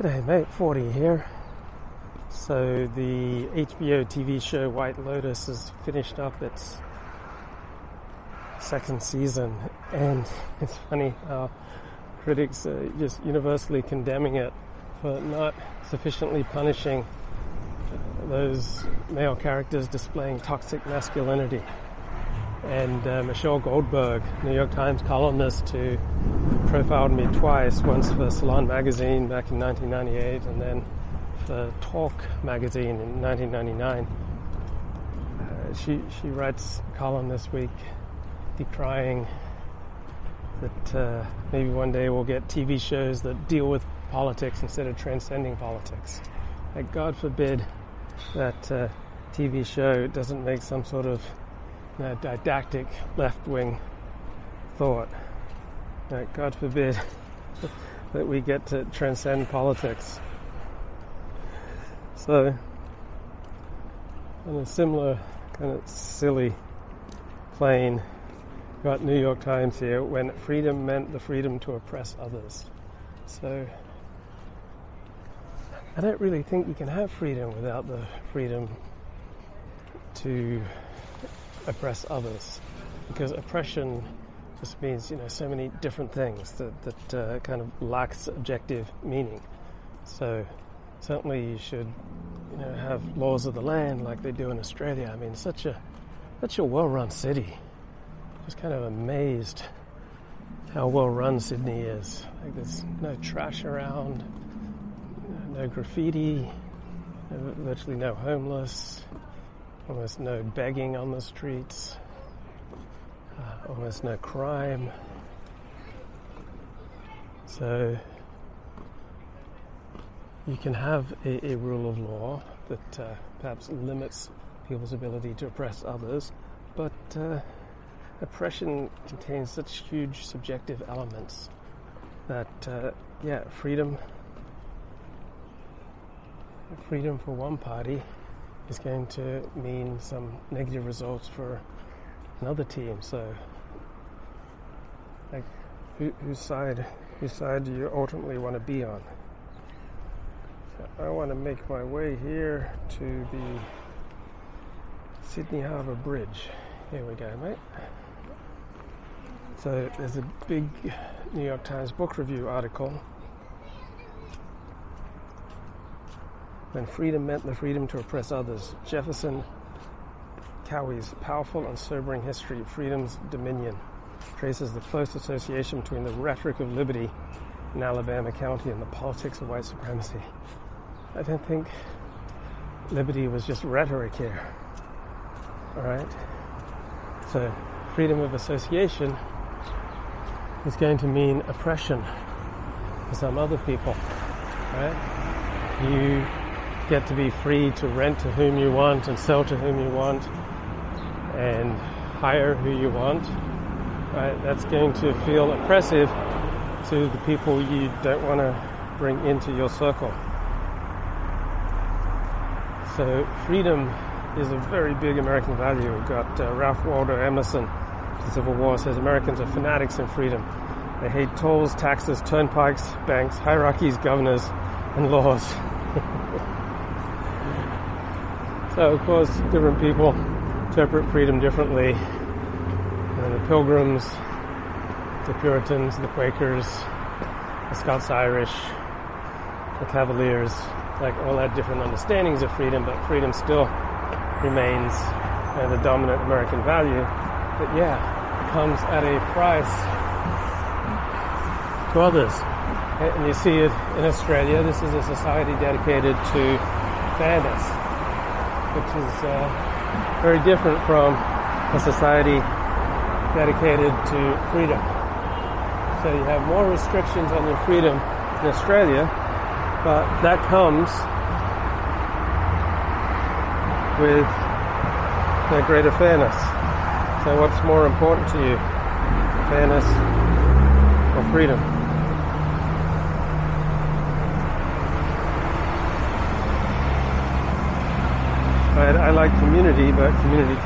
G'day, mate. 40 here. So, the HBO TV show White Lotus has finished up its second season, and it's funny how critics are just universally condemning it for not sufficiently punishing those male characters displaying toxic masculinity. And uh, Michelle Goldberg, New York Times columnist, who profiled me twice, once for Salon magazine back in 1998 and then for Talk magazine in 1999. Uh, she, she writes a column this week decrying that uh, maybe one day we'll get TV shows that deal with politics instead of transcending politics. Like, God forbid that uh, TV show doesn't make some sort of know, didactic left wing thought. Like, God forbid that we get to transcend politics. So, on a similar kind of silly plane, got New York Times here when freedom meant the freedom to oppress others. So, I don't really think you can have freedom without the freedom to oppress others, because oppression just means you know so many different things that that uh, kind of lacks objective meaning. So certainly you should you know have laws of the land like they do in Australia. I mean, such a such a well-run city. Just kind of amazed how well-run Sydney is. Like there's no trash around, no graffiti, virtually no homeless, almost no begging on the streets, uh, almost no crime. So you can have a, a rule of law that uh, perhaps limits people's ability to oppress others, but uh, oppression contains such huge subjective elements that, uh, yeah, freedom, freedom for one party is going to mean some negative results for another team. So, like, who, whose side, whose side do you ultimately want to be on? So I want to make my way here to the Sydney Harbour Bridge. Here we go, mate. So there's a big New York Times book review article. When freedom meant the freedom to oppress others, Jefferson Cowie's powerful and sobering history of freedom's dominion traces the close association between the rhetoric of liberty in Alabama County and the politics of white supremacy. I don't think liberty was just rhetoric here. All right? So, freedom of association is going to mean oppression for some other people, right? You get to be free to rent to whom you want and sell to whom you want and hire who you want, right? That's going to feel oppressive to the people you don't want to bring into your circle. So freedom is a very big American value. We've got uh, Ralph Waldo Emerson, the Civil War, says Americans are fanatics in freedom. They hate tolls, taxes, turnpikes, banks, hierarchies, governors, and laws. So, of course, different people interpret freedom differently. And the Pilgrims, the Puritans, the Quakers, the Scots Irish, the Cavaliers, like all had different understandings of freedom, but freedom still remains uh, the dominant American value. But yeah, it comes at a price to others. And you see it in Australia. This is a society dedicated to fairness, which is uh, very different from a society dedicated to freedom. So you have more restrictions on your freedom in Australia but that comes with a greater fairness. So what's more important to you? Fairness or freedom? Like community, but community